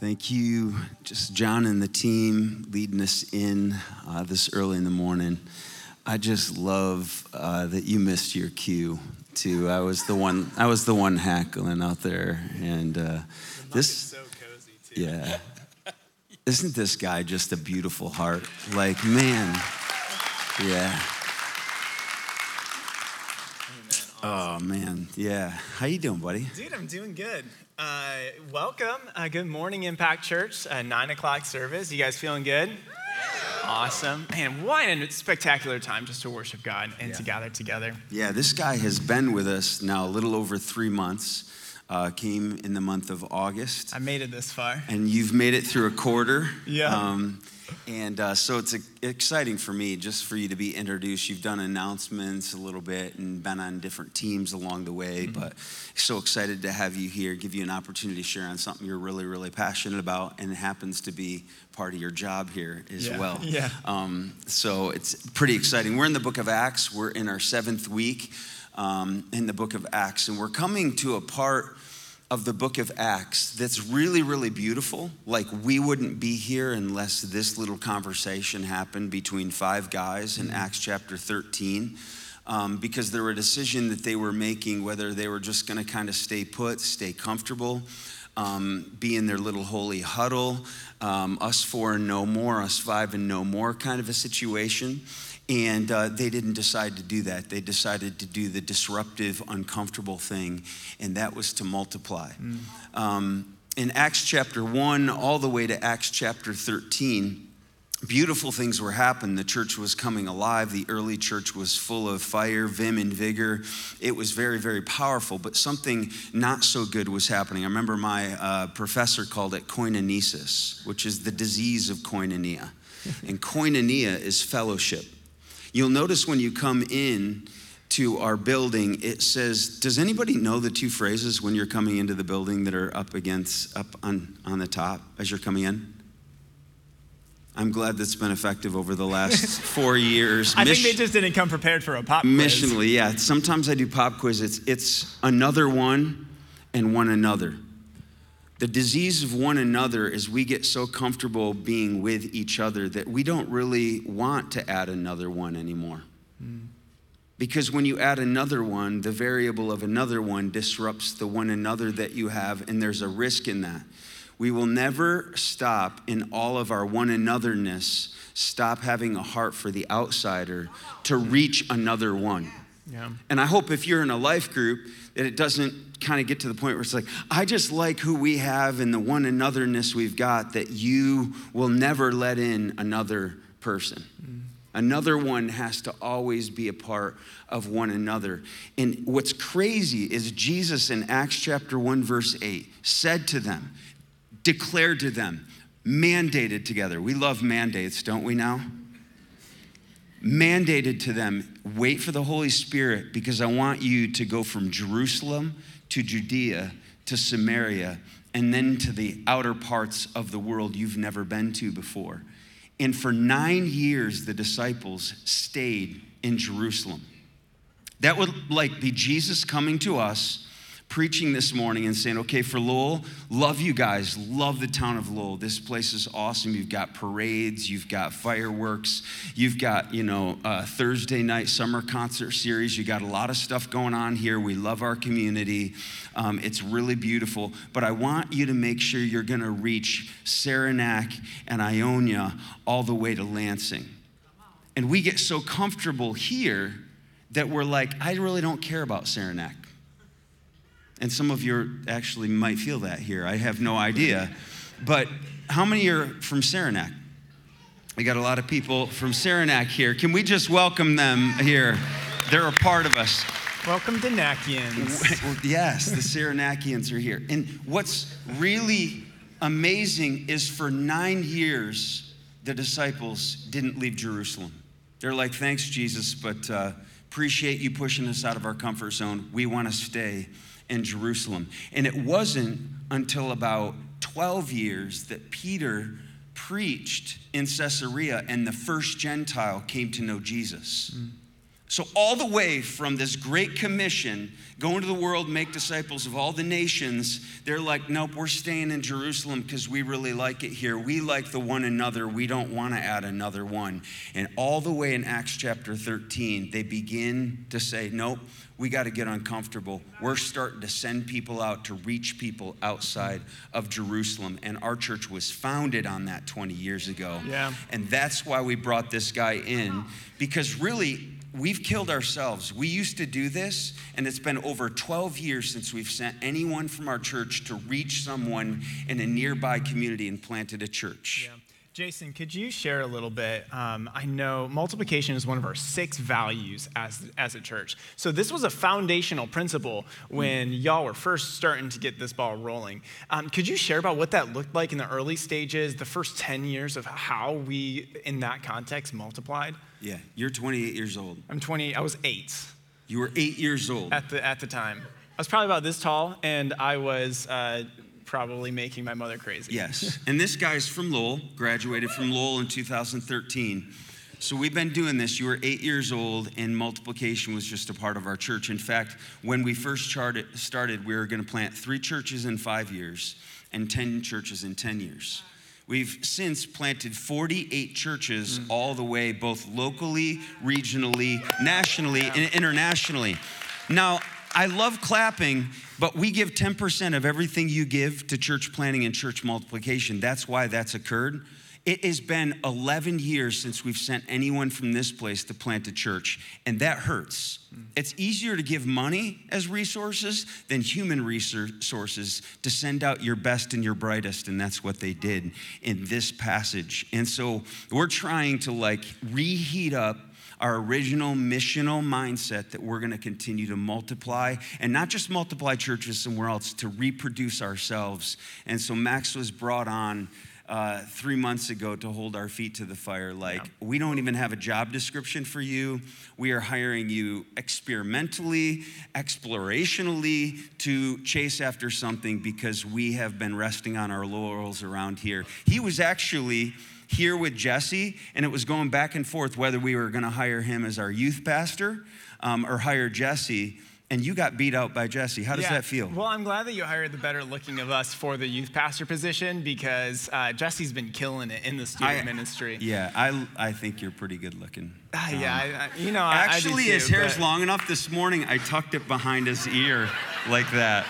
Thank you, just John and the team leading us in uh, this early in the morning. I just love uh, that you missed your cue too. I was the one. I was the one hackling out there, and uh, this. So cozy too. Yeah. Isn't this guy just a beautiful heart? Like, man. Yeah. Oh man. Yeah. How you doing, buddy? Dude, I'm doing good. Uh, welcome. Uh, good morning, Impact Church. Uh, nine o'clock service. You guys feeling good? Awesome. Man, what a spectacular time just to worship God and to gather together. Yeah, this guy has been with us now a little over three months. Uh, came in the month of August. I made it this far. And you've made it through a quarter. Yeah. Um, and uh, so it's exciting for me just for you to be introduced. You've done announcements a little bit and been on different teams along the way, mm-hmm. but so excited to have you here, give you an opportunity to share on something you're really, really passionate about, and it happens to be part of your job here as yeah. well. Yeah. Um, so it's pretty exciting. We're in the book of Acts, we're in our seventh week um, in the book of Acts, and we're coming to a part of the book of Acts that's really, really beautiful. Like, we wouldn't be here unless this little conversation happened between five guys in mm-hmm. Acts chapter 13. Um, because there were a decision that they were making whether they were just going to kind of stay put, stay comfortable, um, be in their little holy huddle, um, us four and no more, us five and no more kind of a situation. And uh, they didn't decide to do that. They decided to do the disruptive, uncomfortable thing, and that was to multiply. Mm. Um, in Acts chapter 1, all the way to Acts chapter 13, beautiful things were happening. The church was coming alive. The early church was full of fire, vim, and vigor. It was very, very powerful, but something not so good was happening. I remember my uh, professor called it koinonitis, which is the disease of koinonia. and koinonia is fellowship. You'll notice when you come in to our building, it says, Does anybody know the two phrases when you're coming into the building that are up against, up on, on the top as you're coming in? I'm glad that's been effective over the last four years. I think they just didn't come prepared for a pop quiz. Missionally, yeah. Sometimes I do pop quiz. It's, it's another one and one another. The disease of one another is we get so comfortable being with each other that we don't really want to add another one anymore. Mm. Because when you add another one, the variable of another one disrupts the one another that you have, and there's a risk in that. We will never stop in all of our one anotherness, stop having a heart for the outsider to reach another one. Yeah. And I hope if you're in a life group that it doesn't kind of get to the point where it's like, I just like who we have and the one anotherness we've got, that you will never let in another person. Mm. Another one has to always be a part of one another. And what's crazy is Jesus in Acts chapter 1, verse 8 said to them, declared to them, mandated together. We love mandates, don't we now? mandated to them wait for the Holy Spirit because I want you to go from Jerusalem to Judea to Samaria and then to the outer parts of the world you've never been to before. And for nine years, the disciples stayed in Jerusalem. That would like be Jesus coming to us preaching this morning and saying, okay, for Lowell, love you guys, love the town of Lowell. This place is awesome. You've got parades, you've got fireworks, you've got, you know, Thursday night summer concert series. You got a lot of stuff going on here. We love our community. Um, it's really beautiful. But I want you to make sure you're going to reach Saranac and Ionia all the way to Lansing. And we get so comfortable here that we're like, I really don't care about Saranac. And some of you actually might feel that here. I have no idea. But how many are from Saranac? We got a lot of people from Saranac here. Can we just welcome them here? They're a part of us. Welcome to Nakians. yes, the Saranakians are here. And what's really amazing is for nine years, the disciples didn't leave Jerusalem. They're like, thanks, Jesus, but uh, appreciate you pushing us out of our comfort zone. We want to stay in Jerusalem. And it wasn't until about 12 years that Peter preached in Caesarea and the first Gentile came to know Jesus. Mm. So, all the way from this great commission, go into the world, make disciples of all the nations, they're like, nope, we're staying in Jerusalem because we really like it here. We like the one another. We don't want to add another one. And all the way in Acts chapter 13, they begin to say, nope, we got to get uncomfortable. We're starting to send people out to reach people outside of Jerusalem. And our church was founded on that 20 years ago. Yeah. And that's why we brought this guy in, because really, we've killed ourselves. We used to do this, and it's been over 12 years since we've sent anyone from our church to reach someone in a nearby community and planted a church. Yeah. Jason, could you share a little bit? Um, I know multiplication is one of our six values as, as a church. So, this was a foundational principle when y'all were first starting to get this ball rolling. Um, could you share about what that looked like in the early stages, the first 10 years of how we, in that context, multiplied? Yeah, you're 28 years old. I'm 20, I was eight. You were eight years old. At the, at the time. I was probably about this tall, and I was. Uh, probably making my mother crazy. Yes. and this guy's from Lowell, graduated from Lowell in 2013. So we've been doing this. You were eight years old, and multiplication was just a part of our church. In fact, when we first started, started we were going to plant three churches in five years and 10 churches in 10 years. We've since planted 48 churches mm. all the way, both locally, regionally, nationally, yeah. and internationally. Now, I love clapping, but we give 10% of everything you give to church planning and church multiplication. That's why that's occurred. It has been 11 years since we've sent anyone from this place to plant a church, and that hurts. Mm. It's easier to give money as resources than human resources to send out your best and your brightest, and that's what they did in this passage. And so we're trying to like reheat up our original missional mindset that we're going to continue to multiply and not just multiply churches somewhere else, to reproduce ourselves. And so Max was brought on. Uh, three months ago to hold our feet to the fire. Like, yeah. we don't even have a job description for you. We are hiring you experimentally, explorationally to chase after something because we have been resting on our laurels around here. He was actually here with Jesse, and it was going back and forth whether we were going to hire him as our youth pastor um, or hire Jesse. And you got beat out by Jesse. How does yeah. that feel? Well, I'm glad that you hired the better looking of us for the youth pastor position because uh, Jesse's been killing it in the student I, ministry. Yeah, I, I think you're pretty good looking. Uh, yeah, um, I, I, you know, actually, too, his hair is long enough. This morning, I tucked it behind his ear like that.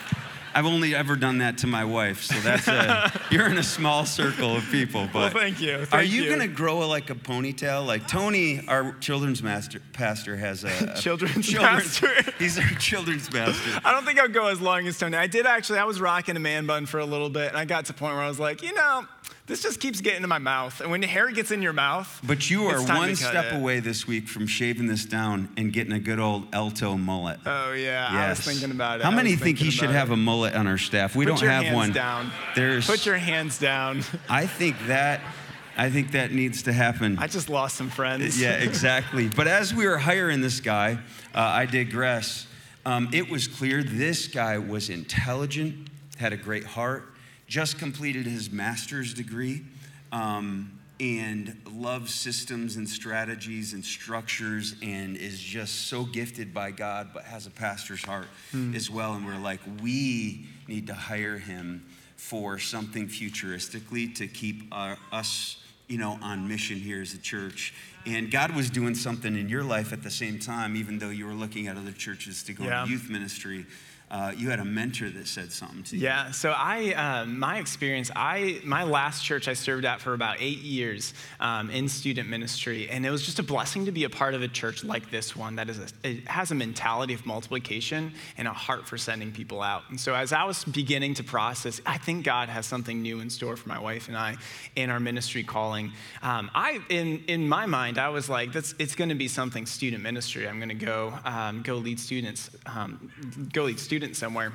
I've only ever done that to my wife, so that's a, you're in a small circle of people. But well, thank you. Thank are you, you. gonna grow a, like a ponytail? Like Tony, our children's master pastor, has a, a children's, children's pastor. He's our children's pastor. I don't think I'll go as long as Tony. I did actually. I was rocking a man bun for a little bit, and I got to a point where I was like, you know this just keeps getting in my mouth. And when the hair gets in your mouth, but you are one step it. away this week from shaving this down and getting a good old Elto mullet. Oh yeah, yes. I was thinking about it. How many think he should it. have a mullet on our staff? We Put don't have one. Down. There's. Put your hands down. I think that. I think that needs to happen. I just lost some friends. yeah, exactly. But as we were hiring this guy, uh, I digress. Um, it was clear this guy was intelligent, had a great heart, just completed his master's degree um, and loves systems and strategies and structures and is just so gifted by God, but has a pastor's heart mm. as well. And we're like, we need to hire him for something futuristically to keep our, us you know, on mission here as a church. And God was doing something in your life at the same time, even though you were looking at other churches to go yeah. to youth ministry uh, you had a mentor that said something to you. Yeah. So I, um, my experience, I, my last church I served at for about eight years um, in student ministry, and it was just a blessing to be a part of a church like this one that is a, it has a mentality of multiplication and a heart for sending people out. And so as I was beginning to process, I think God has something new in store for my wife and I in our ministry calling. Um, I, in in my mind, I was like, that's it's going to be something student ministry. I'm going to go um, go lead students, um, go lead students student somewhere.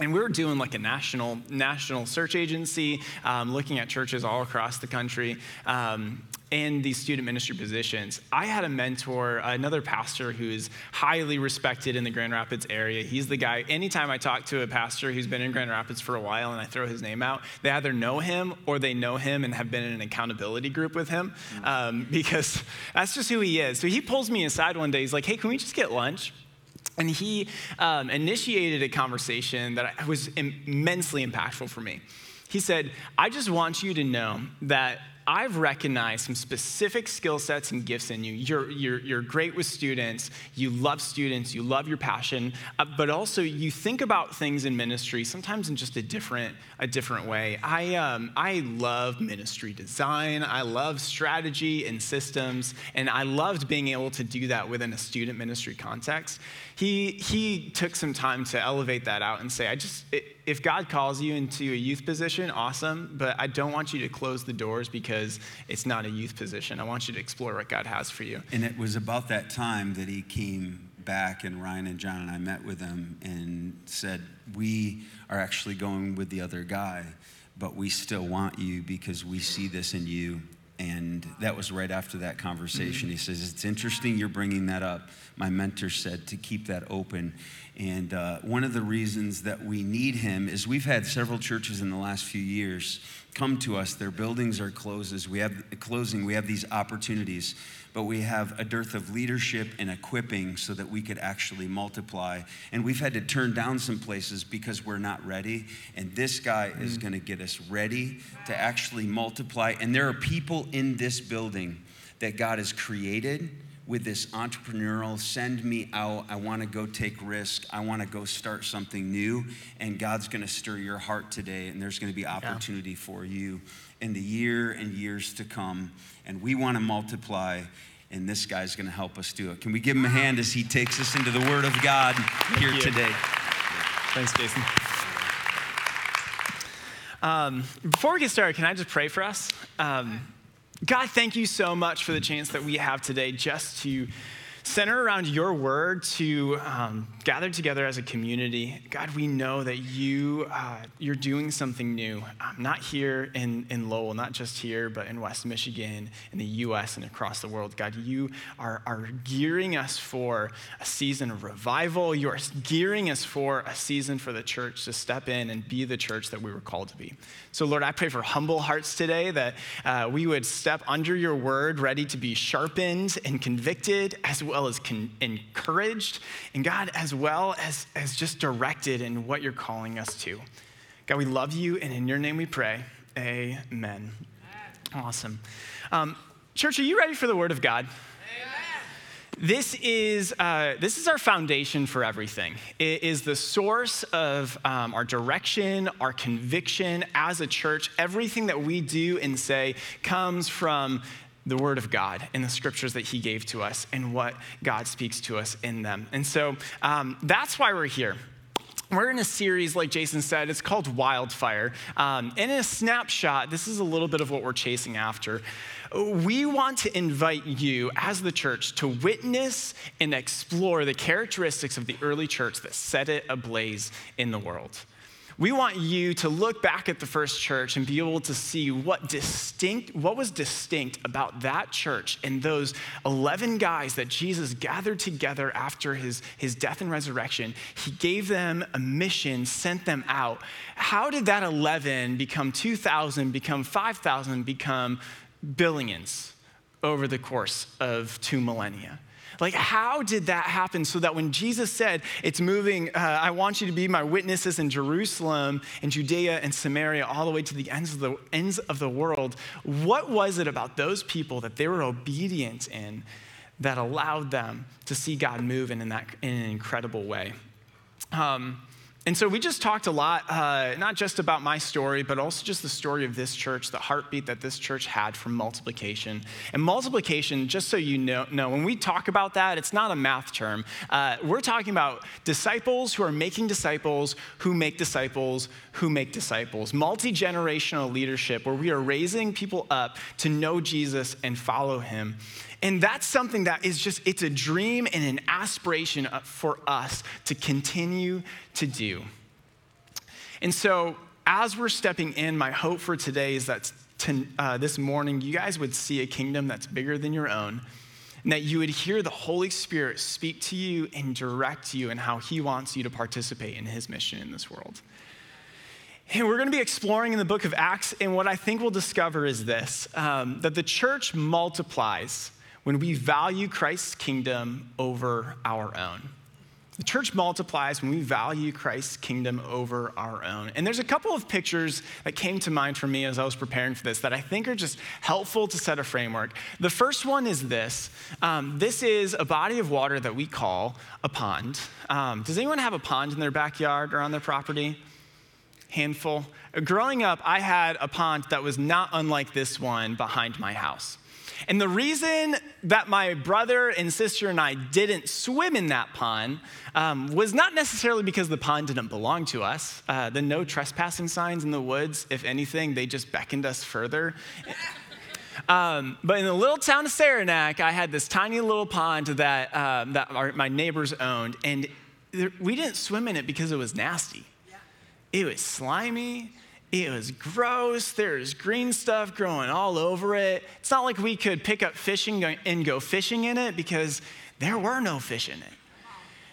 and we were doing like a national national search agency um, looking at churches all across the country um, in these student ministry positions. I had a mentor another pastor who is highly respected in the grand rapids area. He's the guy anytime i talk to a pastor who's been in grand rapids for a while and i throw his name out they either know him or they know him and have been in an accountability group with him um, because that's just who he is. So he pulls me aside one day he's like hey can we just get lunch and he um, initiated a conversation that was immensely impactful for me. He said, I just want you to know that I've recognized some specific skill sets and gifts in you. You're, you're, you're great with students, you love students, you love your passion, uh, but also you think about things in ministry sometimes in just a different, a different way. I, um, I love ministry design, I love strategy and systems, and I loved being able to do that within a student ministry context. He, he took some time to elevate that out and say, I just, if God calls you into a youth position, awesome, but I don't want you to close the doors because it's not a youth position. I want you to explore what God has for you. And it was about that time that he came back, and Ryan and John and I met with him and said, We are actually going with the other guy, but we still want you because we see this in you. And that was right after that conversation. Mm-hmm. He says, It's interesting you're bringing that up. My mentor said to keep that open. And uh, one of the reasons that we need him is we've had several churches in the last few years come to us. Their buildings are closes. We have closing. We have these opportunities, but we have a dearth of leadership and equipping so that we could actually multiply. And we've had to turn down some places because we're not ready. And this guy mm. is going to get us ready to actually multiply. And there are people in this building that God has created with this entrepreneurial send me out i want to go take risk i want to go start something new and god's going to stir your heart today and there's going to be opportunity yeah. for you in the year and years to come and we want to multiply and this guy's going to help us do it. Can we give him a hand as he takes us into the word of god here today? Thanks jason. Um, before we get started can i just pray for us? Um, God, thank you so much for the chance that we have today just to center around your word to um, gather together as a community. God, we know that you, uh, you're doing something new, um, not here in, in Lowell, not just here, but in West Michigan, in the US, and across the world. God, you are, are gearing us for a season of revival. You are gearing us for a season for the church to step in and be the church that we were called to be. So, Lord, I pray for humble hearts today that uh, we would step under your word, ready to be sharpened and convicted, as well as con- encouraged. And God, as as well as, as just directed in what you're calling us to. God, we love you, and in your name we pray. Amen. Awesome. Um, church, are you ready for the word of God? This is, uh, this is our foundation for everything. It is the source of um, our direction, our conviction as a church. Everything that we do and say comes from the Word of God and the scriptures that He gave to us and what God speaks to us in them. And so um, that's why we're here. We're in a series, like Jason said, it's called Wildfire. Um, in a snapshot, this is a little bit of what we're chasing after. We want to invite you, as the church, to witness and explore the characteristics of the early church that set it ablaze in the world. We want you to look back at the first church and be able to see what distinct what was distinct about that church and those 11 guys that Jesus gathered together after his, his death and resurrection. He gave them a mission, sent them out. How did that 11 become 2,000, become 5,000, become billions over the course of two millennia? Like, how did that happen so that when Jesus said, It's moving, uh, I want you to be my witnesses in Jerusalem and Judea and Samaria, all the way to the ends of the ends of the world, what was it about those people that they were obedient in that allowed them to see God move in, in, that, in an incredible way? Um, and so we just talked a lot, uh, not just about my story, but also just the story of this church, the heartbeat that this church had for multiplication. And multiplication, just so you know, know when we talk about that, it's not a math term. Uh, we're talking about disciples who are making disciples, who make disciples, who make disciples. Multi generational leadership, where we are raising people up to know Jesus and follow him. And that's something that is just, it's a dream and an aspiration for us to continue to do. And so, as we're stepping in, my hope for today is that to, uh, this morning you guys would see a kingdom that's bigger than your own, and that you would hear the Holy Spirit speak to you and direct you in how He wants you to participate in His mission in this world. And we're going to be exploring in the book of Acts, and what I think we'll discover is this um, that the church multiplies when we value Christ's kingdom over our own. The church multiplies when we value Christ's kingdom over our own. And there's a couple of pictures that came to mind for me as I was preparing for this that I think are just helpful to set a framework. The first one is this um, this is a body of water that we call a pond. Um, does anyone have a pond in their backyard or on their property? Handful. Growing up, I had a pond that was not unlike this one behind my house. And the reason that my brother and sister and I didn't swim in that pond um, was not necessarily because the pond didn't belong to us. Uh, the no trespassing signs in the woods, if anything, they just beckoned us further. Um, but in the little town of Saranac, I had this tiny little pond that, um, that our, my neighbors owned, and there, we didn't swim in it because it was nasty. Yeah. It was slimy, it was gross. There's green stuff growing all over it. It's not like we could pick up fishing and go fishing in it because there were no fish in it.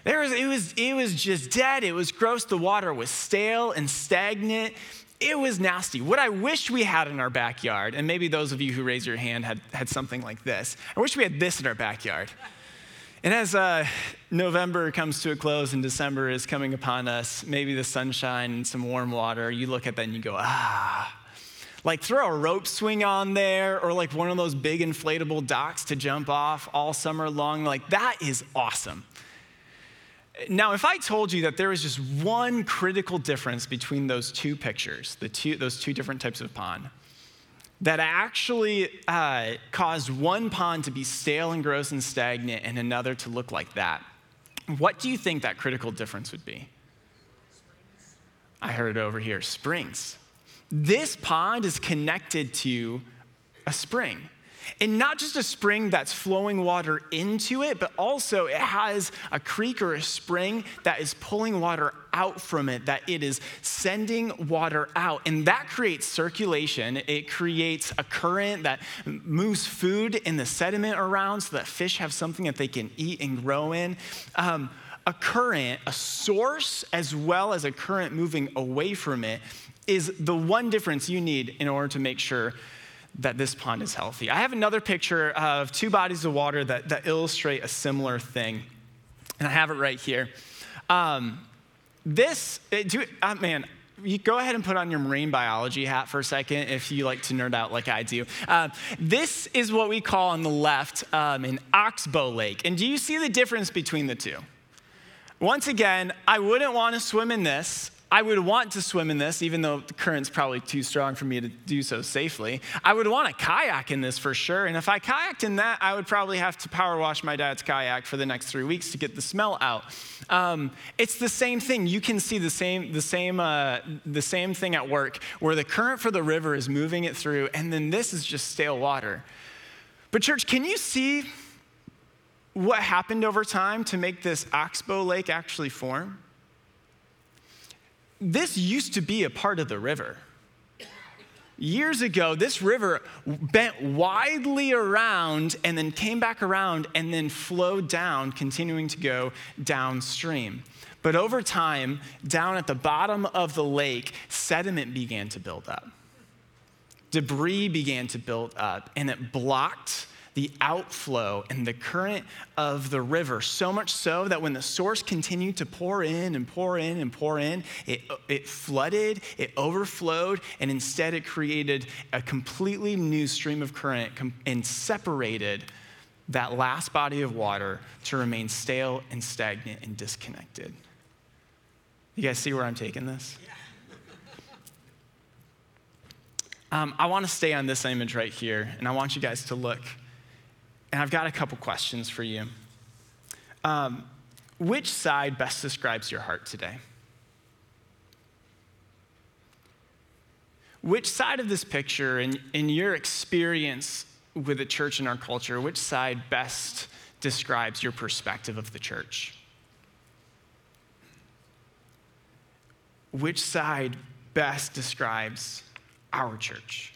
There was, it, was, it was just dead. It was gross. The water was stale and stagnant. It was nasty. What I wish we had in our backyard, and maybe those of you who raise your hand had, had something like this, I wish we had this in our backyard. And as uh, November comes to a close and December is coming upon us, maybe the sunshine and some warm water, you look at that and you go, ah. Like throw a rope swing on there or like one of those big inflatable docks to jump off all summer long. Like that is awesome. Now, if I told you that there was just one critical difference between those two pictures, the two, those two different types of pond, that actually uh, caused one pond to be stale and gross and stagnant and another to look like that. What do you think that critical difference would be? I heard it over here springs. This pond is connected to a spring. And not just a spring that's flowing water into it, but also it has a creek or a spring that is pulling water out from it, that it is sending water out. And that creates circulation. It creates a current that moves food in the sediment around so that fish have something that they can eat and grow in. Um, a current, a source, as well as a current moving away from it, is the one difference you need in order to make sure that this pond is healthy. I have another picture of two bodies of water that, that illustrate a similar thing, and I have it right here. Um, this, it, do, uh, man, you go ahead and put on your marine biology hat for a second if you like to nerd out like I do. Uh, this is what we call on the left um, an oxbow lake. And do you see the difference between the two? Once again, I wouldn't want to swim in this. I would want to swim in this, even though the current's probably too strong for me to do so safely. I would want a kayak in this for sure. And if I kayaked in that, I would probably have to power wash my dad's kayak for the next three weeks to get the smell out. Um, it's the same thing. You can see the same, the, same, uh, the same thing at work where the current for the river is moving it through, and then this is just stale water. But, church, can you see what happened over time to make this oxbow lake actually form? This used to be a part of the river. Years ago, this river bent widely around and then came back around and then flowed down, continuing to go downstream. But over time, down at the bottom of the lake, sediment began to build up. Debris began to build up, and it blocked the outflow and the current of the river, so much so that when the source continued to pour in and pour in and pour in, it, it flooded, it overflowed, and instead it created a completely new stream of current and separated that last body of water to remain stale and stagnant and disconnected. You guys see where I'm taking this? Um, I want to stay on this image right here, and I want you guys to look and I've got a couple questions for you. Um, which side best describes your heart today? Which side of this picture, in, in your experience with the church and our culture, which side best describes your perspective of the church? which side best describes our church?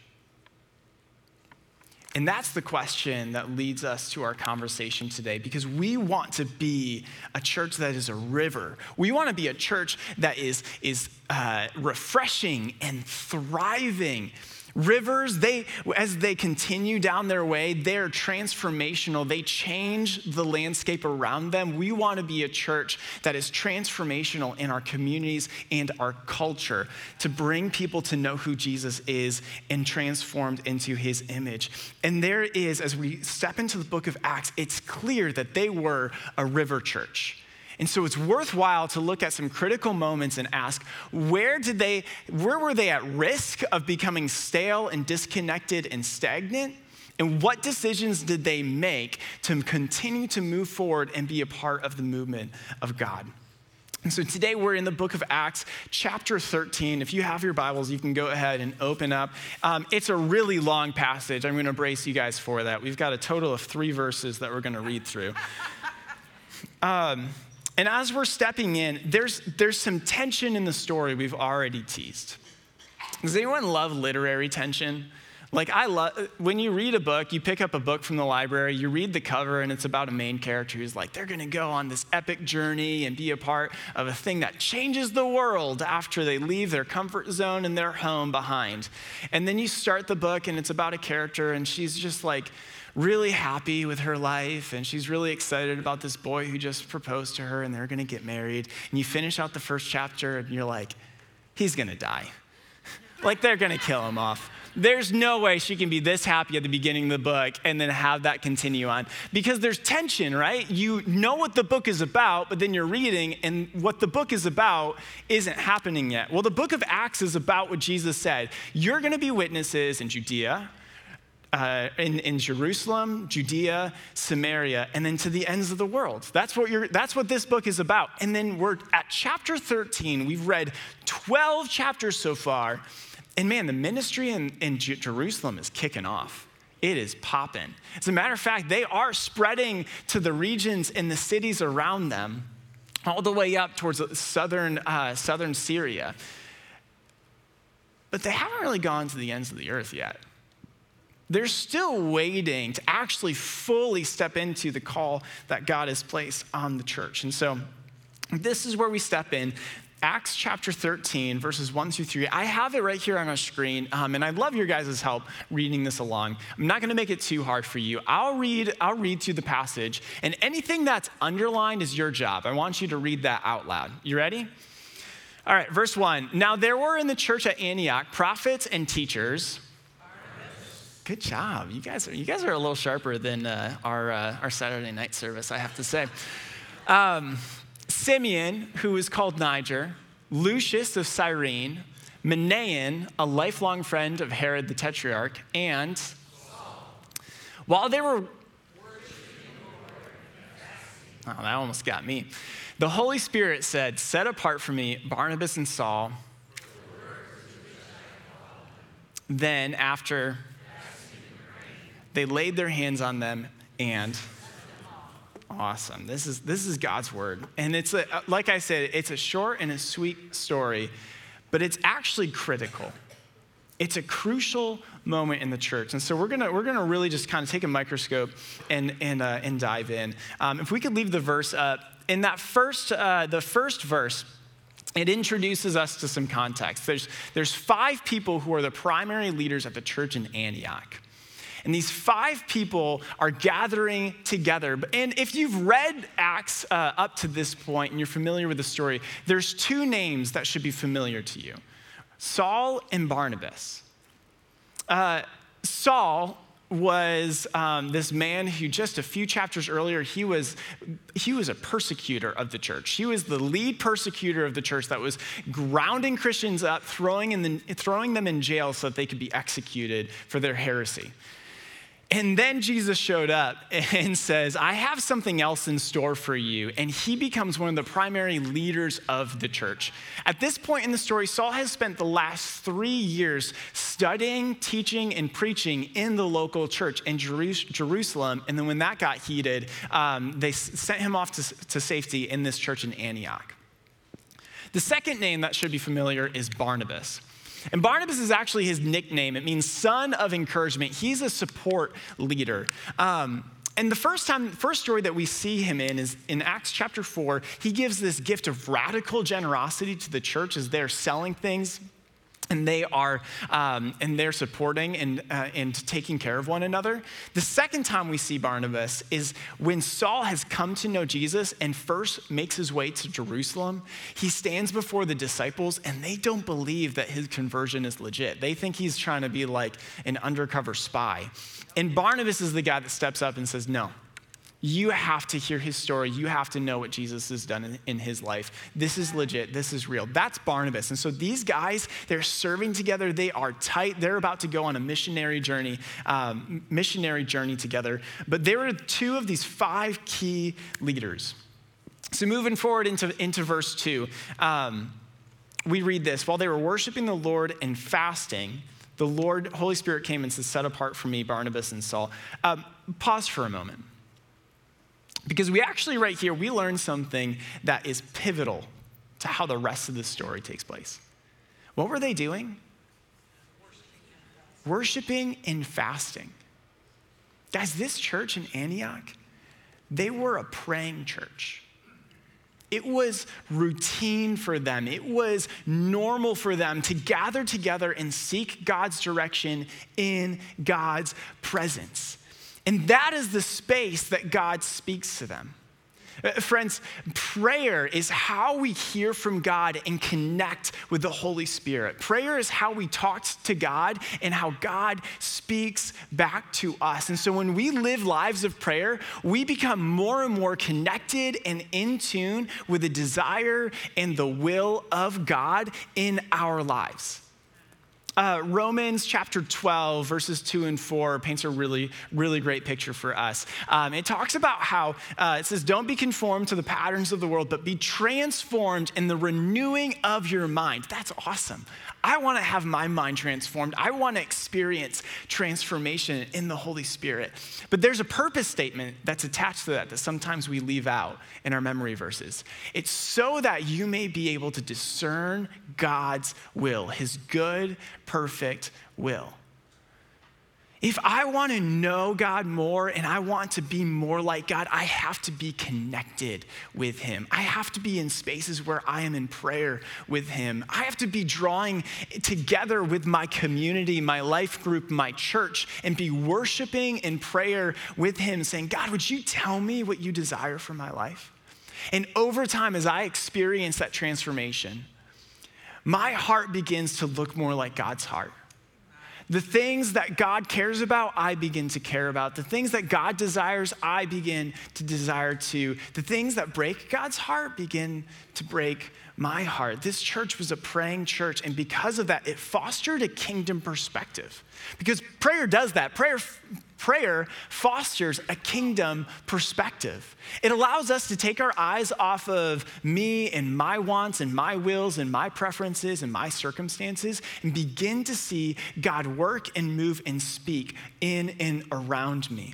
And that's the question that leads us to our conversation today because we want to be a church that is a river. We want to be a church that is, is uh, refreshing and thriving Rivers, they, as they continue down their way, they're transformational. They change the landscape around them. We want to be a church that is transformational in our communities and our culture to bring people to know who Jesus is and transformed into his image. And there is, as we step into the book of Acts, it's clear that they were a river church. And so it's worthwhile to look at some critical moments and ask where did they where were they at risk of becoming stale and disconnected and stagnant? And what decisions did they make to continue to move forward and be a part of the movement of God? And so today we're in the book of Acts, chapter 13. If you have your Bibles, you can go ahead and open up. Um, it's a really long passage. I'm going to brace you guys for that. We've got a total of three verses that we're going to read through. Um, and as we're stepping in, there's, there's some tension in the story we've already teased. Does anyone love literary tension? Like, I love, when you read a book, you pick up a book from the library, you read the cover, and it's about a main character who's like, they're gonna go on this epic journey and be a part of a thing that changes the world after they leave their comfort zone and their home behind. And then you start the book, and it's about a character, and she's just like, really happy with her life and she's really excited about this boy who just proposed to her and they're gonna get married. And you finish out the first chapter and you're like, he's gonna die. like they're gonna kill him off. There's no way she can be this happy at the beginning of the book and then have that continue on because there's tension, right? You know what the book is about, but then you're reading and what the book is about isn't happening yet. Well, the book of Acts is about what Jesus said. You're going to be witnesses in Judea, uh, in, in Jerusalem, Judea, Samaria, and then to the ends of the world. That's what, you're, that's what this book is about. And then we're at chapter 13. We've read 12 chapters so far. And man, the ministry in, in Jerusalem is kicking off. It is popping. As a matter of fact, they are spreading to the regions and the cities around them, all the way up towards southern, uh, southern Syria. But they haven't really gone to the ends of the earth yet they're still waiting to actually fully step into the call that God has placed on the church. And so this is where we step in. Acts chapter 13, verses 1 through 3. I have it right here on our screen, um, and I'd love your guys' help reading this along. I'm not going to make it too hard for you. I'll read, I'll read through the passage, and anything that's underlined is your job. I want you to read that out loud. You ready? All right, verse 1. Now there were in the church at Antioch prophets and teachers Good job. You guys are, you guys are a little sharper than uh, our, uh, our Saturday night service, I have to say. Um, Simeon, who is called Niger, Lucius of Cyrene, Manaen, a lifelong friend of Herod the Tetrarch, and while they were. Oh, that almost got me. The Holy Spirit said, Set apart for me Barnabas and Saul. Then, after they laid their hands on them and awesome. This is this is God's word. And it's a, like I said, it's a short and a sweet story, but it's actually critical. It's a crucial moment in the church. And so we're gonna, we're gonna really just kind of take a microscope and, and, uh, and dive in. Um, if we could leave the verse up, in that first, uh, the first verse, it introduces us to some context. There's, there's five people who are the primary leaders at the church in Antioch. And these five people are gathering together. And if you've read Acts uh, up to this point and you're familiar with the story, there's two names that should be familiar to you Saul and Barnabas. Uh, Saul was um, this man who just a few chapters earlier he was he was a persecutor of the church he was the lead persecutor of the church that was grounding christians up throwing, in the, throwing them in jail so that they could be executed for their heresy and then Jesus showed up and says, I have something else in store for you. And he becomes one of the primary leaders of the church. At this point in the story, Saul has spent the last three years studying, teaching, and preaching in the local church in Jerusalem. And then when that got heated, um, they sent him off to, to safety in this church in Antioch. The second name that should be familiar is Barnabas. And Barnabas is actually his nickname. It means son of encouragement. He's a support leader. Um, and the first time, first story that we see him in is in Acts chapter 4. He gives this gift of radical generosity to the church as they're selling things and they are um, and they're supporting and, uh, and taking care of one another. The second time we see barnabas is when saul has come to know jesus and first makes his way to jerusalem. He stands before the disciples and they don't believe that his conversion is legit. They think he's trying to be like an undercover spy. And barnabas is the guy that steps up and says no you have to hear his story. You have to know what Jesus has done in, in, his life. This is legit. This is real. That's Barnabas. And so these guys, they're serving together. They are tight. They're about to go on a missionary journey, um, missionary journey together. But there were two of these five key leaders. So moving forward into, into verse two, um, we read this while they were worshiping the Lord and fasting. The Lord, Holy Spirit came and said, Set apart for me Barnabas and Saul. Um, pause for a moment. Because we actually, right here, we learn something that is pivotal to how the rest of the story takes place. What were they doing? Worshiping and fasting. Guys, this church in Antioch, they were a praying church. It was routine for them. It was normal for them to gather together and seek God's direction in God's presence. And that is the space that God speaks to them. Uh, friends, prayer is how we hear from God and connect with the Holy Spirit. Prayer is how we talk to God and how God speaks back to us. And so when we live lives of prayer, we become more and more connected and in tune with the desire and the will of God in our lives. Uh, Romans chapter 12, verses 2 and 4 paints a really, really great picture for us. Um, it talks about how uh, it says, Don't be conformed to the patterns of the world, but be transformed in the renewing of your mind. That's awesome. I want to have my mind transformed. I want to experience transformation in the Holy Spirit. But there's a purpose statement that's attached to that that sometimes we leave out in our memory verses. It's so that you may be able to discern God's will, his good, perfect will. If I want to know God more and I want to be more like God, I have to be connected with Him. I have to be in spaces where I am in prayer with Him. I have to be drawing together with my community, my life group, my church, and be worshiping in prayer with Him, saying, God, would you tell me what you desire for my life? And over time, as I experience that transformation, my heart begins to look more like God's heart. The things that God cares about, I begin to care about. The things that God desires, I begin to desire to. The things that break God's heart begin to break my heart. This church was a praying church, and because of that, it fostered a kingdom perspective. Because prayer does that. Prayer, prayer fosters a kingdom perspective. It allows us to take our eyes off of me and my wants and my wills and my preferences and my circumstances and begin to see God work and move and speak in and around me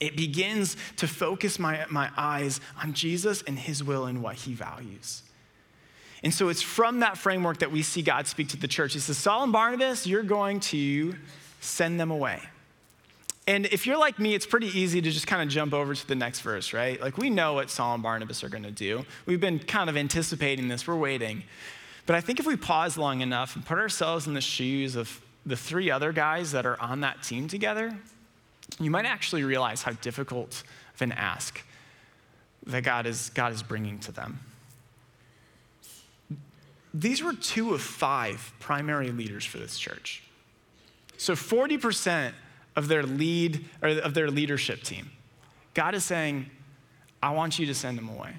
it begins to focus my, my eyes on Jesus and his will and what he values. And so it's from that framework that we see God speak to the church. He says, Saul and Barnabas, you're going to send them away. And if you're like me, it's pretty easy to just kind of jump over to the next verse, right? Like we know what Saul and Barnabas are going to do. We've been kind of anticipating this, we're waiting. But I think if we pause long enough and put ourselves in the shoes of the three other guys that are on that team together, you might actually realize how difficult of an ask that God is, God is bringing to them. These were two of five primary leaders for this church. So 40% of their lead or of their leadership team. God is saying, I want you to send them away.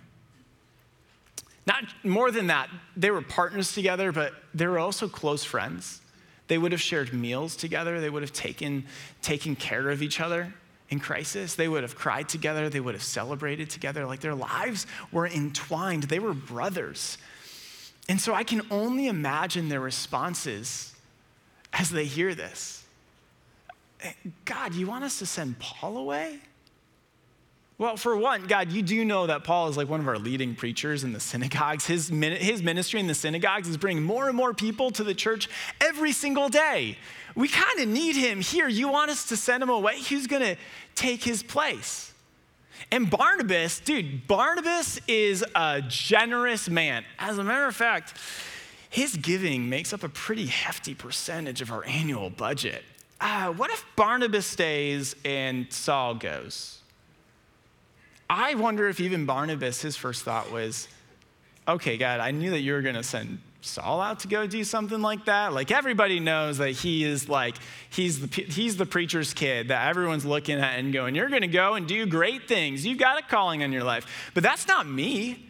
Not more than that, they were partners together, but they were also close friends. They would have shared meals together. They would have taken, taken care of each other in crisis. They would have cried together. They would have celebrated together. Like their lives were entwined. They were brothers. And so I can only imagine their responses as they hear this. God, you want us to send Paul away? Well, for one, God, you do know that Paul is like one of our leading preachers in the synagogues. His, his ministry in the synagogues is bringing more and more people to the church every single day. We kind of need him here. You want us to send him away? Who's going to take his place? And Barnabas, dude, Barnabas is a generous man. As a matter of fact, his giving makes up a pretty hefty percentage of our annual budget. Uh, what if Barnabas stays and Saul goes? I wonder if even Barnabas, his first thought was, okay, God, I knew that you were going to send Saul out to go do something like that. Like everybody knows that he is like, he's the, he's the preacher's kid that everyone's looking at and going, you're going to go and do great things. You've got a calling on your life. But that's not me.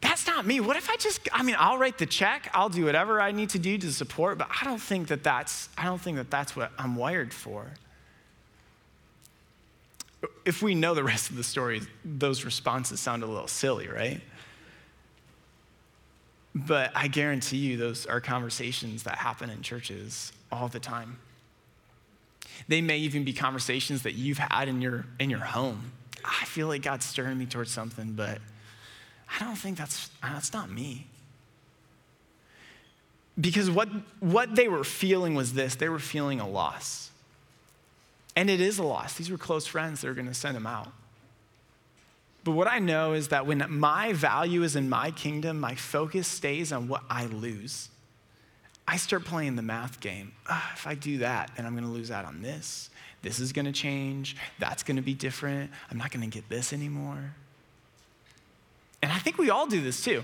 That's not me. What if I just, I mean, I'll write the check, I'll do whatever I need to do to support, but I don't think that that's, I don't think that that's what I'm wired for. If we know the rest of the story, those responses sound a little silly, right? But I guarantee you, those are conversations that happen in churches all the time. They may even be conversations that you've had in your, in your home. I feel like God's stirring me towards something, but I don't think that's, that's not me. Because what, what they were feeling was this they were feeling a loss. And it is a loss. These were close friends that are going to send him out. But what I know is that when my value is in my kingdom, my focus stays on what I lose. I start playing the math game. Ah, if I do that, then I'm going to lose out on this. This is going to change. That's going to be different. I'm not going to get this anymore. And I think we all do this too.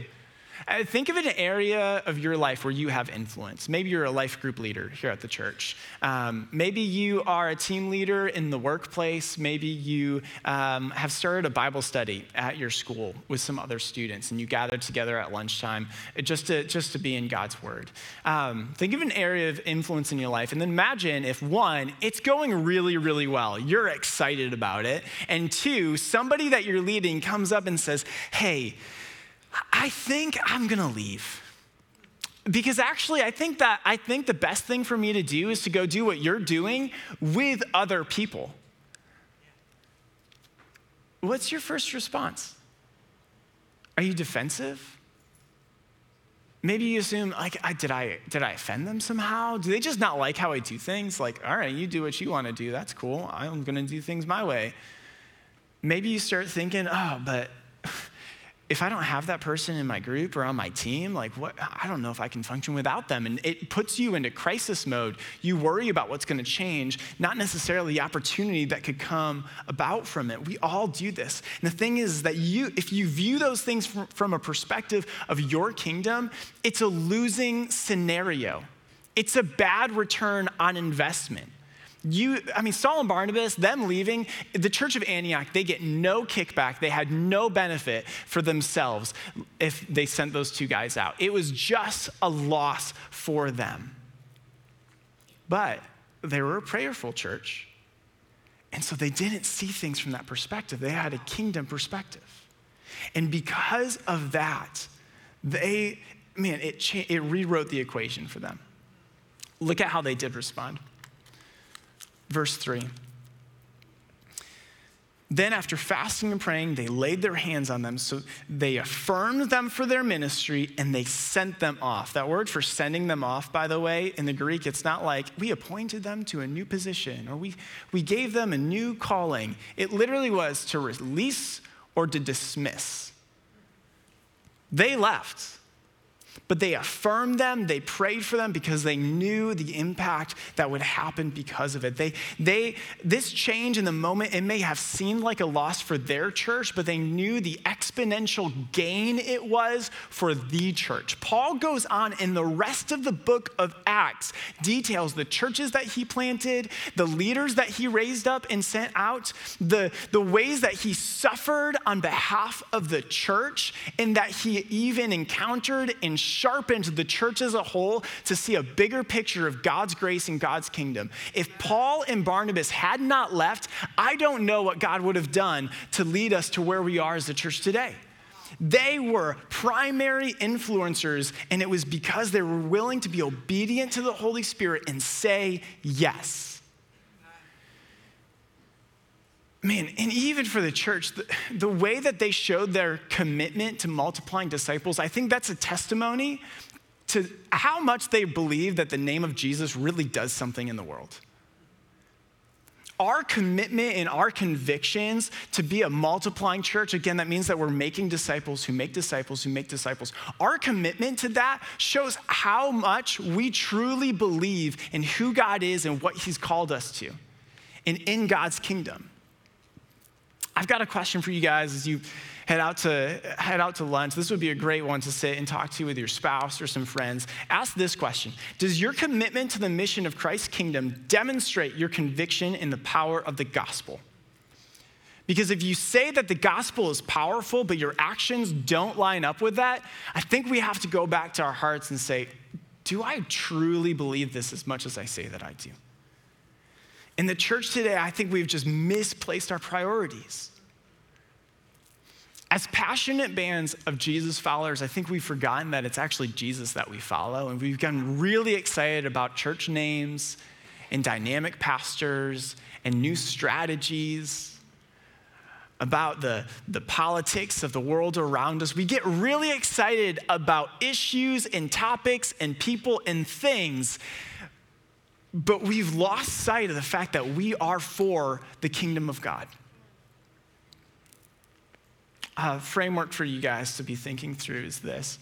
Uh, think of an area of your life where you have influence. Maybe you're a life group leader here at the church. Um, maybe you are a team leader in the workplace. Maybe you um, have started a Bible study at your school with some other students, and you gather together at lunchtime just to, just to be in God's Word. Um, think of an area of influence in your life, and then imagine if one, it's going really, really well. You're excited about it. And two, somebody that you're leading comes up and says, Hey, I think I'm gonna leave. Because actually, I think that I think the best thing for me to do is to go do what you're doing with other people. What's your first response? Are you defensive? Maybe you assume, like, I, did, I, did I offend them somehow? Do they just not like how I do things? Like, all right, you do what you want to do. That's cool. I'm going to do things my way. Maybe you start thinking, oh, but if I don't have that person in my group or on my team, like what I don't know if I can function without them. And it puts you into crisis mode. You worry about what's going to change, not necessarily the opportunity that could come about from it. We all do this. And the thing is that you if you view those things from, from a perspective of your kingdom, it's a losing scenario. It's a bad return on investment. You, I mean, Saul and Barnabas, them leaving, the church of Antioch, they get no kickback. They had no benefit for themselves if they sent those two guys out. It was just a loss for them. But they were a prayerful church. And so they didn't see things from that perspective. They had a kingdom perspective. And because of that, they, man, it, cha- it rewrote the equation for them. Look at how they did respond. Verse 3. Then, after fasting and praying, they laid their hands on them. So they affirmed them for their ministry and they sent them off. That word for sending them off, by the way, in the Greek, it's not like we appointed them to a new position or we, we gave them a new calling. It literally was to release or to dismiss. They left. But they affirmed them, they prayed for them because they knew the impact that would happen because of it. They, they, this change in the moment, it may have seemed like a loss for their church, but they knew the exponential gain it was for the church. Paul goes on in the rest of the book of Acts, details the churches that he planted, the leaders that he raised up and sent out, the, the ways that he suffered on behalf of the church, and that he even encountered and sharpened the church as a whole to see a bigger picture of God's grace and God's kingdom. If Paul and Barnabas had not left, I don't know what God would have done to lead us to where we are as a church today. They were primary influencers, and it was because they were willing to be obedient to the Holy Spirit and say yes. Man, and even for the church, the, the, way that they showed their commitment to multiplying disciples, I think that's a testimony to how much they believe that the name of Jesus really does something in the world. Our commitment and our convictions to be a multiplying church, again, that means that we're making disciples who make disciples who make disciples. Our commitment to that shows how much we truly believe in who God is and what He's called us to and in God's kingdom. I've got a question for you guys as you head out to head out to lunch. This would be a great one to sit and talk to with your spouse or some friends. Ask this question: Does your commitment to the mission of Christ's kingdom demonstrate your conviction in the power of the gospel? Because if you say that the gospel is powerful, but your actions don't line up with that, I think we have to go back to our hearts and say, Do I truly believe this as much as I say that I do? In the church today, I think we've just misplaced our priorities. As passionate bands of Jesus followers, I think we've forgotten that it's actually Jesus that we follow, and we've gotten really excited about church names and dynamic pastors and new strategies, about the, the politics of the world around us. We get really excited about issues and topics and people and things but we've lost sight of the fact that we are for the kingdom of God. A framework for you guys to be thinking through is this.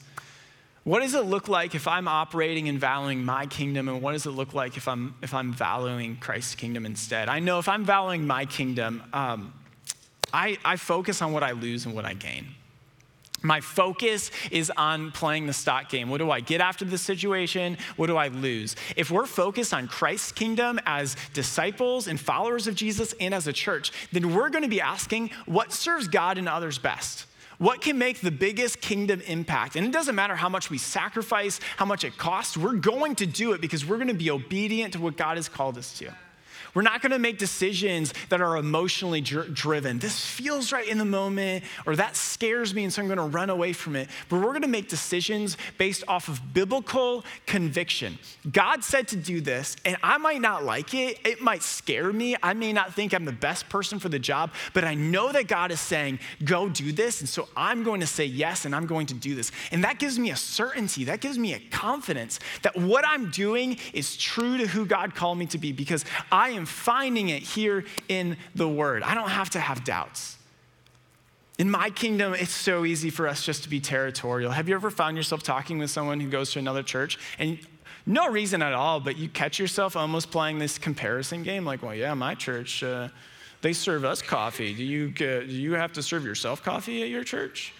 What does it look like if I'm operating and valuing my kingdom, and what does it look like if I'm, if I'm valuing Christ's kingdom instead? I know if I'm valuing my kingdom, um, I, I focus on what I lose and what I gain. My focus is on playing the stock game. What do I get after this situation? What do I lose? If we're focused on Christ's kingdom as disciples and followers of Jesus and as a church, then we're going to be asking what serves God and others best? What can make the biggest kingdom impact? And it doesn't matter how much we sacrifice, how much it costs, we're going to do it because we're going to be obedient to what God has called us to. We're not going to make decisions that are emotionally dr- driven. This feels right in the moment, or that scares me, and so I'm going to run away from it. But we're going to make decisions based off of biblical conviction. God said to do this, and I might not like it. It might scare me. I may not think I'm the best person for the job, but I know that God is saying, go do this. And so I'm going to say yes, and I'm going to do this. And that gives me a certainty, that gives me a confidence that what I'm doing is true to who God called me to be because I am am finding it here in the Word. I don't have to have doubts. In my kingdom, it's so easy for us just to be territorial. Have you ever found yourself talking with someone who goes to another church and no reason at all, but you catch yourself almost playing this comparison game like, well, yeah, my church, uh, they serve us coffee. Do you, do you have to serve yourself coffee at your church?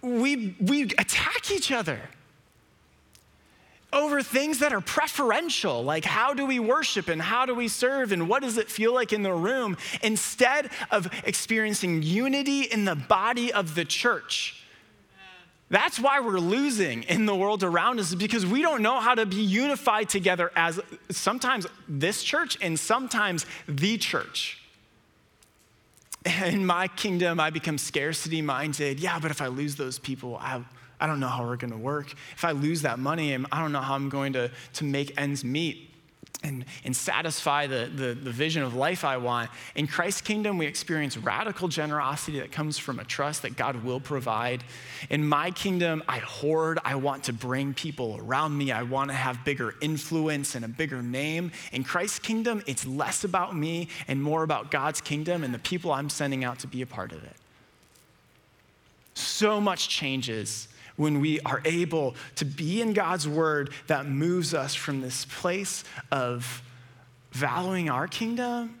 We, we attack each other over things that are preferential, like how do we worship and how do we serve and what does it feel like in the room, instead of experiencing unity in the body of the church. That's why we're losing in the world around us, because we don't know how to be unified together as sometimes this church and sometimes the church. In my kingdom, I become scarcity minded. Yeah, but if I lose those people, I I don't know how we're going to work. If I lose that money, I don't know how I'm going to, to make ends meet. And, and satisfy the, the, the vision of life I want. In Christ's kingdom, we experience radical generosity that comes from a trust that God will provide. In my kingdom, I hoard. I want to bring people around me. I want to have bigger influence and a bigger name. In Christ's kingdom, it's less about me and more about God's kingdom and the people I'm sending out to be a part of it. So much changes when we are able to be in God's word that moves us from this place of valuing our kingdom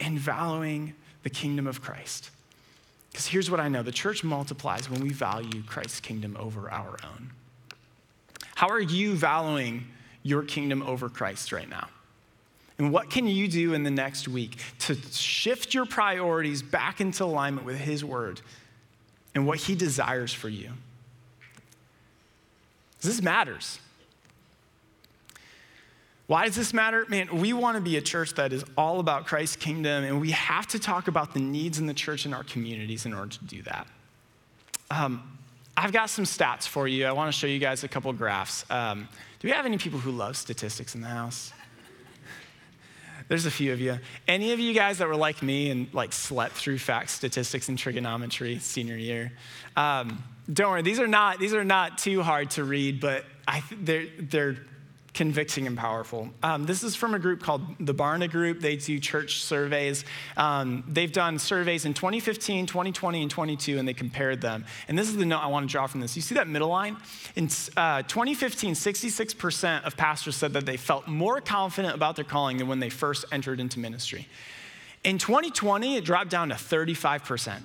and valuing the kingdom of Christ. Because here's what I know the church multiplies when we value Christ's kingdom over our own. How are you valuing your kingdom over Christ right now? And what can you do in the next week to shift your priorities back into alignment with His word and what He desires for you? This matters. Why does this matter? Man, we want to be a church that is all about Christ's kingdom, and we have to talk about the needs in the church and our communities in order to do that. Um, I've got some stats for you. I want to show you guys a couple graphs. Um, do we have any people who love statistics in the house? There's a few of you. Any of you guys that were like me and like slept through facts, statistics, and trigonometry senior year? Um, don't worry, these are not these are not too hard to read, but I, they're they're convicting and powerful. Um, this is from a group called the Barna Group. They do church surveys. Um, they've done surveys in 2015, 2020, and 22, and they compared them. And this is the note I want to draw from this. You see that middle line? In uh, 2015, 66% of pastors said that they felt more confident about their calling than when they first entered into ministry. In 2020, it dropped down to 35%.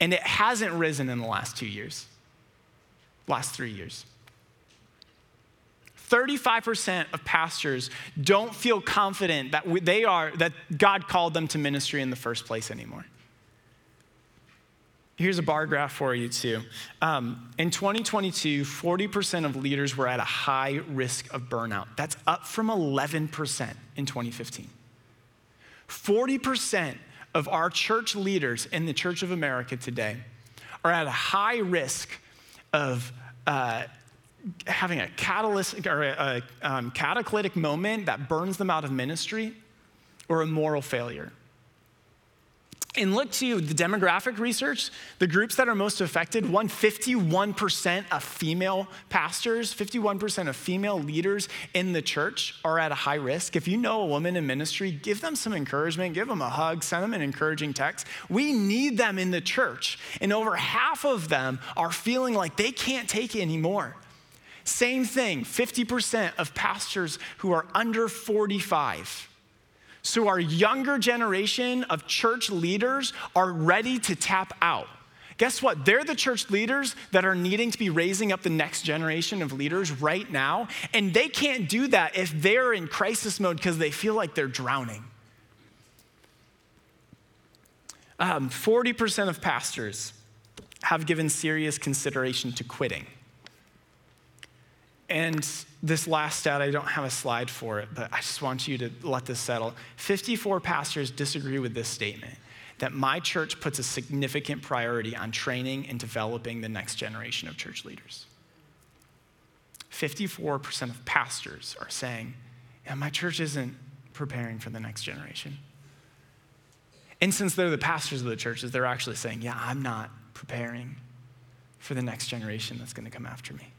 And it hasn't risen in the last two years, last three years. 35% of pastors don't feel confident that they are that God called them to ministry in the first place anymore. Here's a bar graph for you too. Um, in 2022, 40% of leaders were at a high risk of burnout. That's up from 11% in 2015. 40% of our church leaders in the Church of America today are at a high risk of uh, having a catalyst or a, um, moment that burns them out of ministry or a moral failure. And look to the demographic research, the groups that are most affected, one 51% of female pastors, 51% of female leaders in the church are at a high risk. If you know a woman in ministry, give them some encouragement, give them a hug, send them an encouraging text. We need them in the church. And over half of them are feeling like they can't take it anymore. Same thing 50% of pastors who are under 45. So, our younger generation of church leaders are ready to tap out. Guess what? They're the church leaders that are needing to be raising up the next generation of leaders right now. And they can't do that if they're in crisis mode because they feel like they're drowning. Um, 40% of pastors have given serious consideration to quitting. And this last stat, I don't have a slide for it, but I just want you to let this settle. 54 pastors disagree with this statement that my church puts a significant priority on training and developing the next generation of church leaders. 54% of pastors are saying, yeah, my church isn't preparing for the next generation. And since they're the pastors of the churches, they're actually saying, yeah, I'm not preparing for the next generation that's going to come after me.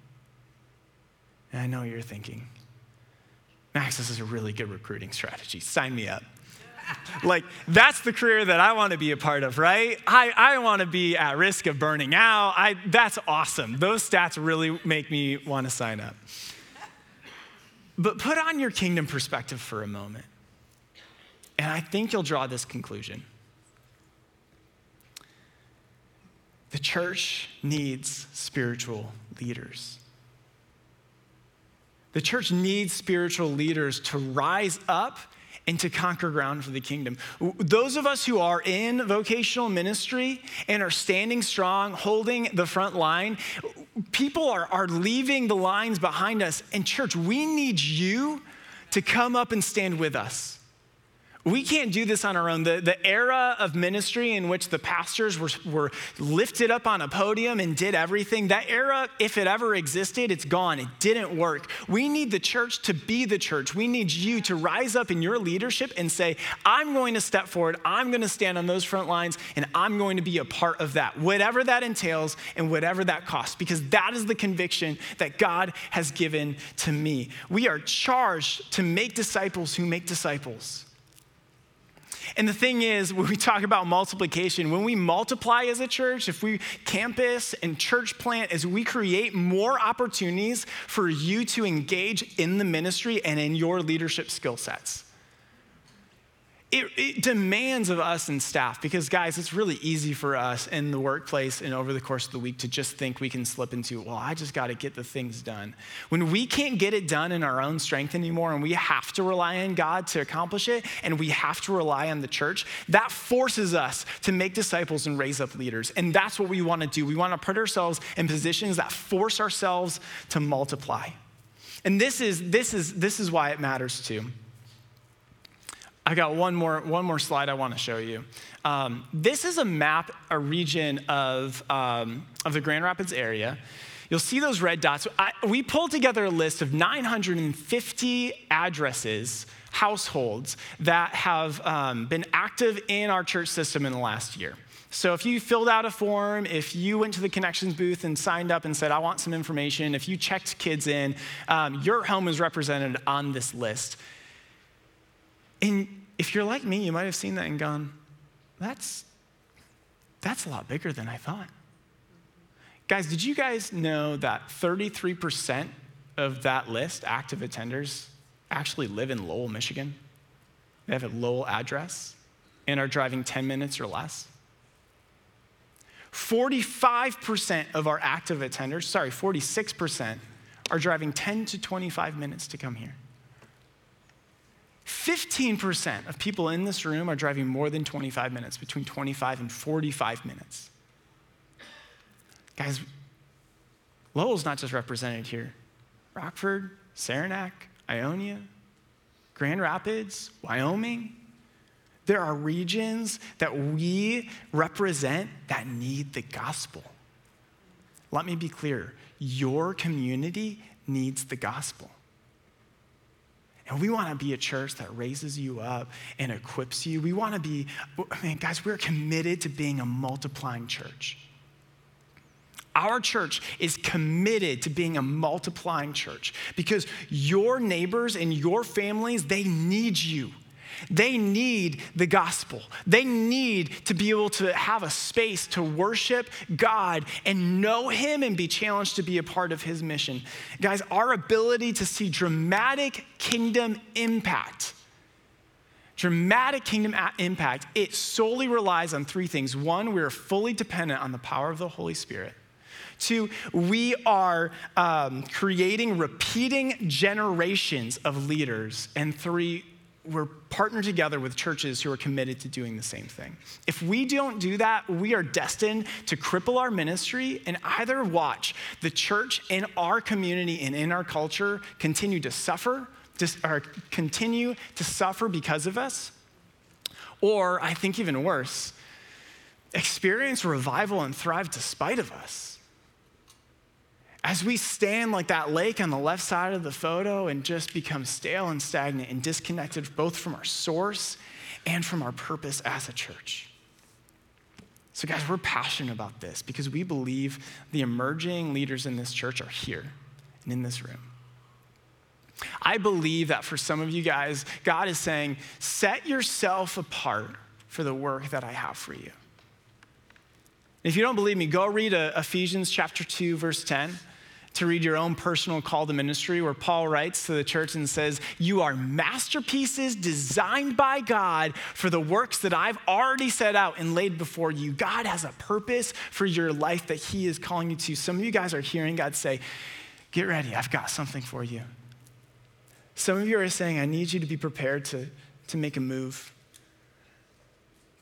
And I know you're thinking, Max, this is a really good recruiting strategy. Sign me up. like, that's the career that I want to be a part of, right? I, I want to be at risk of burning out. I, that's awesome. Those stats really make me want to sign up. But put on your kingdom perspective for a moment. And I think you'll draw this conclusion. The church needs spiritual leaders. The church needs spiritual leaders to rise up and to conquer ground for the kingdom. Those of us who are in vocational ministry and are standing strong, holding the front line, people are, are leaving the lines behind us. And, church, we need you to come up and stand with us. We can't do this on our own. The, the era of ministry in which the pastors were, were lifted up on a podium and did everything, that era, if it ever existed, it's gone. It didn't work. We need the church to be the church. We need you to rise up in your leadership and say, I'm going to step forward, I'm going to stand on those front lines, and I'm going to be a part of that, whatever that entails and whatever that costs, because that is the conviction that God has given to me. We are charged to make disciples who make disciples. And the thing is, when we talk about multiplication, when we multiply as a church, if we campus and church plant, as we create more opportunities for you to engage in the ministry and in your leadership skill sets it, it, demands of us and staff because, guys, it's really easy for us in the workplace and over the course of the week to just think we can slip into, well, I just got to get the things done. When we can't get it done in our own strength anymore and we have to rely on God to accomplish it and we have to rely on the church, that forces us to make disciples and raise up leaders. And that's what we want to do. We want to put ourselves in positions that force ourselves to multiply. And this is, this is, this is why it matters too. I got one more, one more slide I want to show you. Um, this is a map, a region of, um, of the Grand Rapids area. You'll see those red dots. I, we pulled together a list of 950 addresses, households that have um, been active in our church system in the last year. So if you filled out a form, if you went to the connections booth and signed up and said, I want some information, if you checked kids in, um, your home is represented on this list. And if you're like me, you might have seen that and gone, that's, that's a lot bigger than I thought. Guys, did you guys know that 33% of that list, active attenders, actually live in Lowell, Michigan? They have a Lowell address and are driving 10 minutes or less. 45% of our active attenders, sorry, 46%, are driving 10 to 25 minutes to come here. 15% of people in this room are driving more than 25 minutes, between 25 and 45 minutes. Guys, Lowell's not just represented here. Rockford, Saranac, Ionia, Grand Rapids, Wyoming. There are regions that we represent that need the gospel. Let me be clear your community needs the gospel. And we want to be a church that raises you up and equips you. We want to be, I mean, guys, we're committed to being a multiplying church. Our church is committed to being a multiplying church because your neighbors and your families, they need you. They need the gospel. They need to be able to have a space to worship God and know Him and be challenged to be a part of His mission. Guys, our ability to see dramatic kingdom impact, dramatic kingdom impact, it solely relies on three things. One, we are fully dependent on the power of the Holy Spirit. Two, we are um, creating repeating generations of leaders. And three, we're partnered together with churches who are committed to doing the same thing. If we don't do that, we are destined to cripple our ministry and either watch the church in our community and in our culture continue to suffer, or continue to suffer because of us, or I think even worse, experience revival and thrive despite of us as we stand like that lake on the left side of the photo and just become stale and stagnant and disconnected both from our source and from our purpose as a church. So, guys, we're passionate about this because we believe the emerging leaders in this church are here and in this room. I believe that for some of you guys, God is saying, set yourself apart for the work that I have for you. If you don't believe me, go read uh, Ephesians chapter 2, verse 10 to read your own personal call to ministry, where Paul writes to the church and says, You are masterpieces designed by God for the works that I've already set out and laid before you. God has a purpose for your life that He is calling you to. Some of you guys are hearing God say, Get ready, I've got something for you. Some of you are saying, I need you to be prepared to, to make a move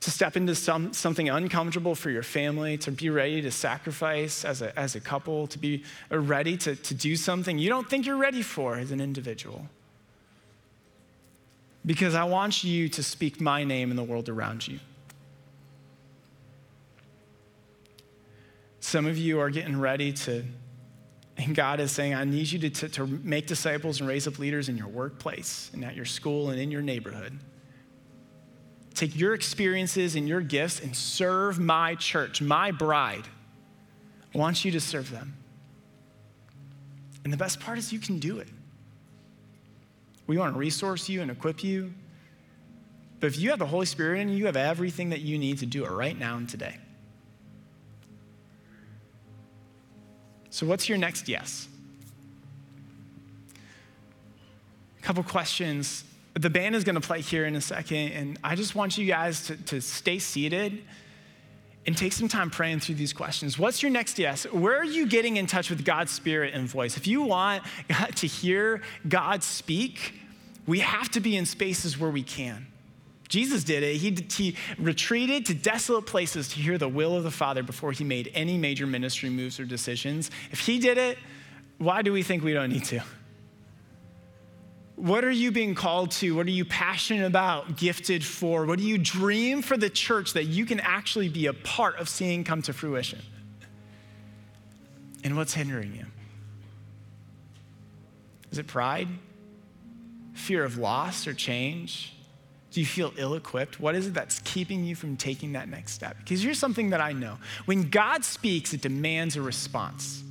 to step into some, something uncomfortable for your family, to be ready to sacrifice as a, as a couple, to be uh, ready to, to do something you don't think you're ready for as an individual. Because I want you to speak my name in the world around you. Some of you are getting ready to, and God is saying, I need you to, to, to make disciples and raise up leaders in your workplace and at your school and in your neighborhood take your experiences and your gifts and serve my church, my bride. I want you to serve them. And the best part is you can do it. We want to resource you and equip you. But if you have the Holy Spirit in you, you have everything that you need to do it right now and today. So, what's your next yes? A couple questions the band is going to play here in a second, and I just want you guys to, to stay seated and take some time praying through these questions. What's your next yes? Where are you getting in touch with God's spirit and voice? If you want to hear God speak, we have to be in spaces where we can. Jesus did it. He, he retreated to desolate places to hear the will of the Father before he made any major ministry moves or decisions. If he did it, why do we think we don't need to? What are you being called to? What are you passionate about, gifted for? What do you dream for the church that you can actually be a part of seeing come to fruition? And what's hindering you? Is it pride? Fear of loss or change? Do you feel ill equipped? What is it that's keeping you from taking that next step? Because here's something that I know when God speaks, it demands a response.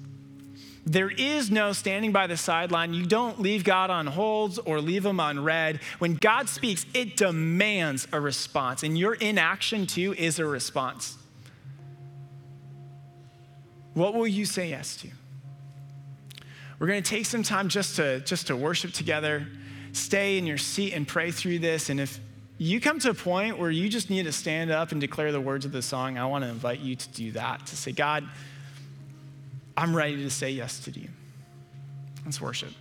There is no standing by the sideline. You don't leave God on holds or leave him on red. When God speaks, it demands a response. And your inaction, too, is a response. What will you say yes to? We're going to take some time just to, just to worship together. Stay in your seat and pray through this. And if you come to a point where you just need to stand up and declare the words of the song, I want to invite you to do that, to say, God, I'm ready to say yes to you. Let's worship.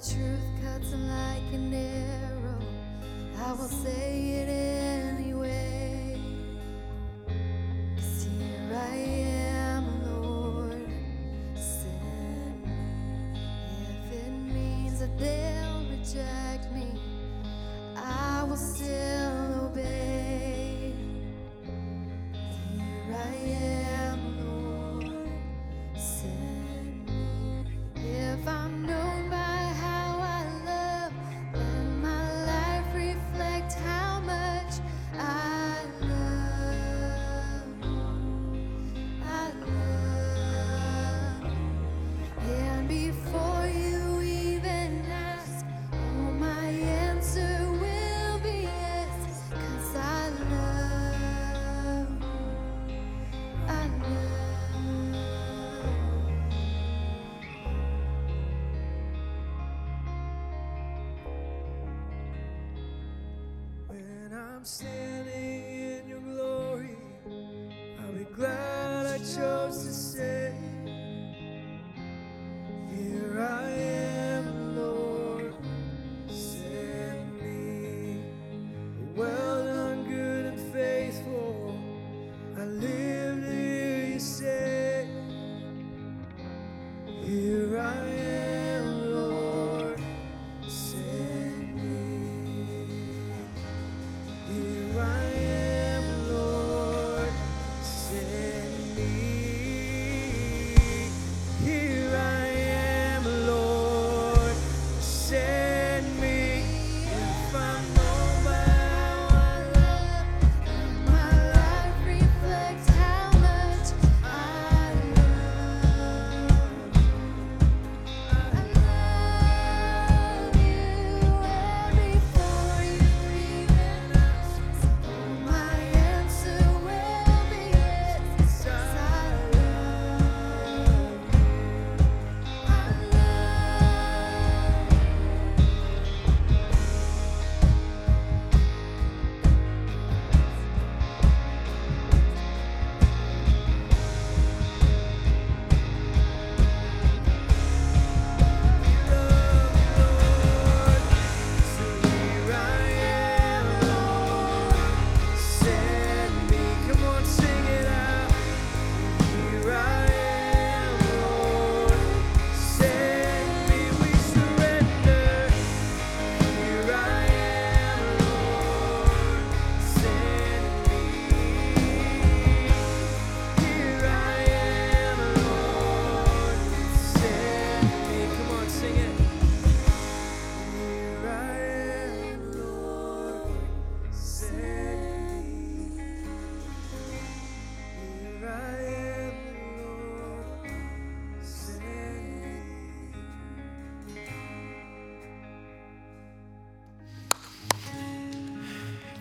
Truth cuts like an arrow. I will say it I'm standing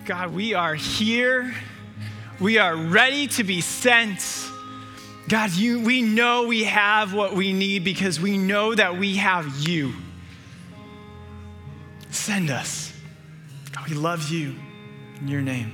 God, we are here. We are ready to be sent. God, you, we know we have what we need because we know that we have you. Send us. God, we love you in your name.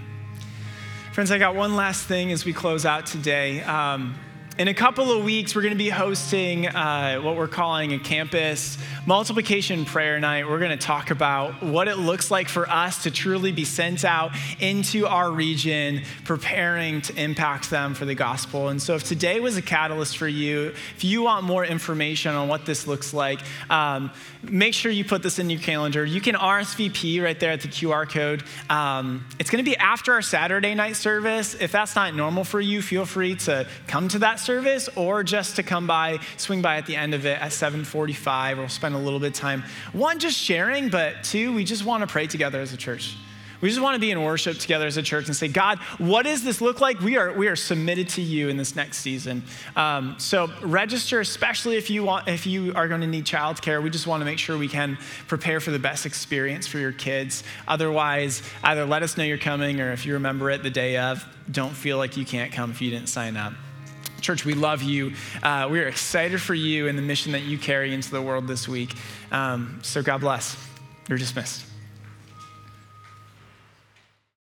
Friends, I got one last thing as we close out today. Um, in a couple of weeks, we're going to be hosting uh, what we're calling a campus multiplication prayer night. We're going to talk about what it looks like for us to truly be sent out into our region, preparing to impact them for the gospel. And so, if today was a catalyst for you, if you want more information on what this looks like, um, make sure you put this in your calendar. You can RSVP right there at the QR code. Um, it's going to be after our Saturday night service. If that's not normal for you, feel free to come to that service or just to come by, swing by at the end of it at 7:45. We'll spend a little bit of time. One, just sharing, but two, we just want to pray together as a church. We just want to be in worship together as a church and say, God, what does this look like? We are, we are submitted to you in this next season. Um, so register, especially if you want, if you are going to need childcare. We just want to make sure we can prepare for the best experience for your kids. Otherwise, either let us know you're coming, or if you remember it the day of, don't feel like you can't come if you didn't sign up. Church, we love you. Uh, we are excited for you and the mission that you carry into the world this week. Um, so God bless. You're dismissed.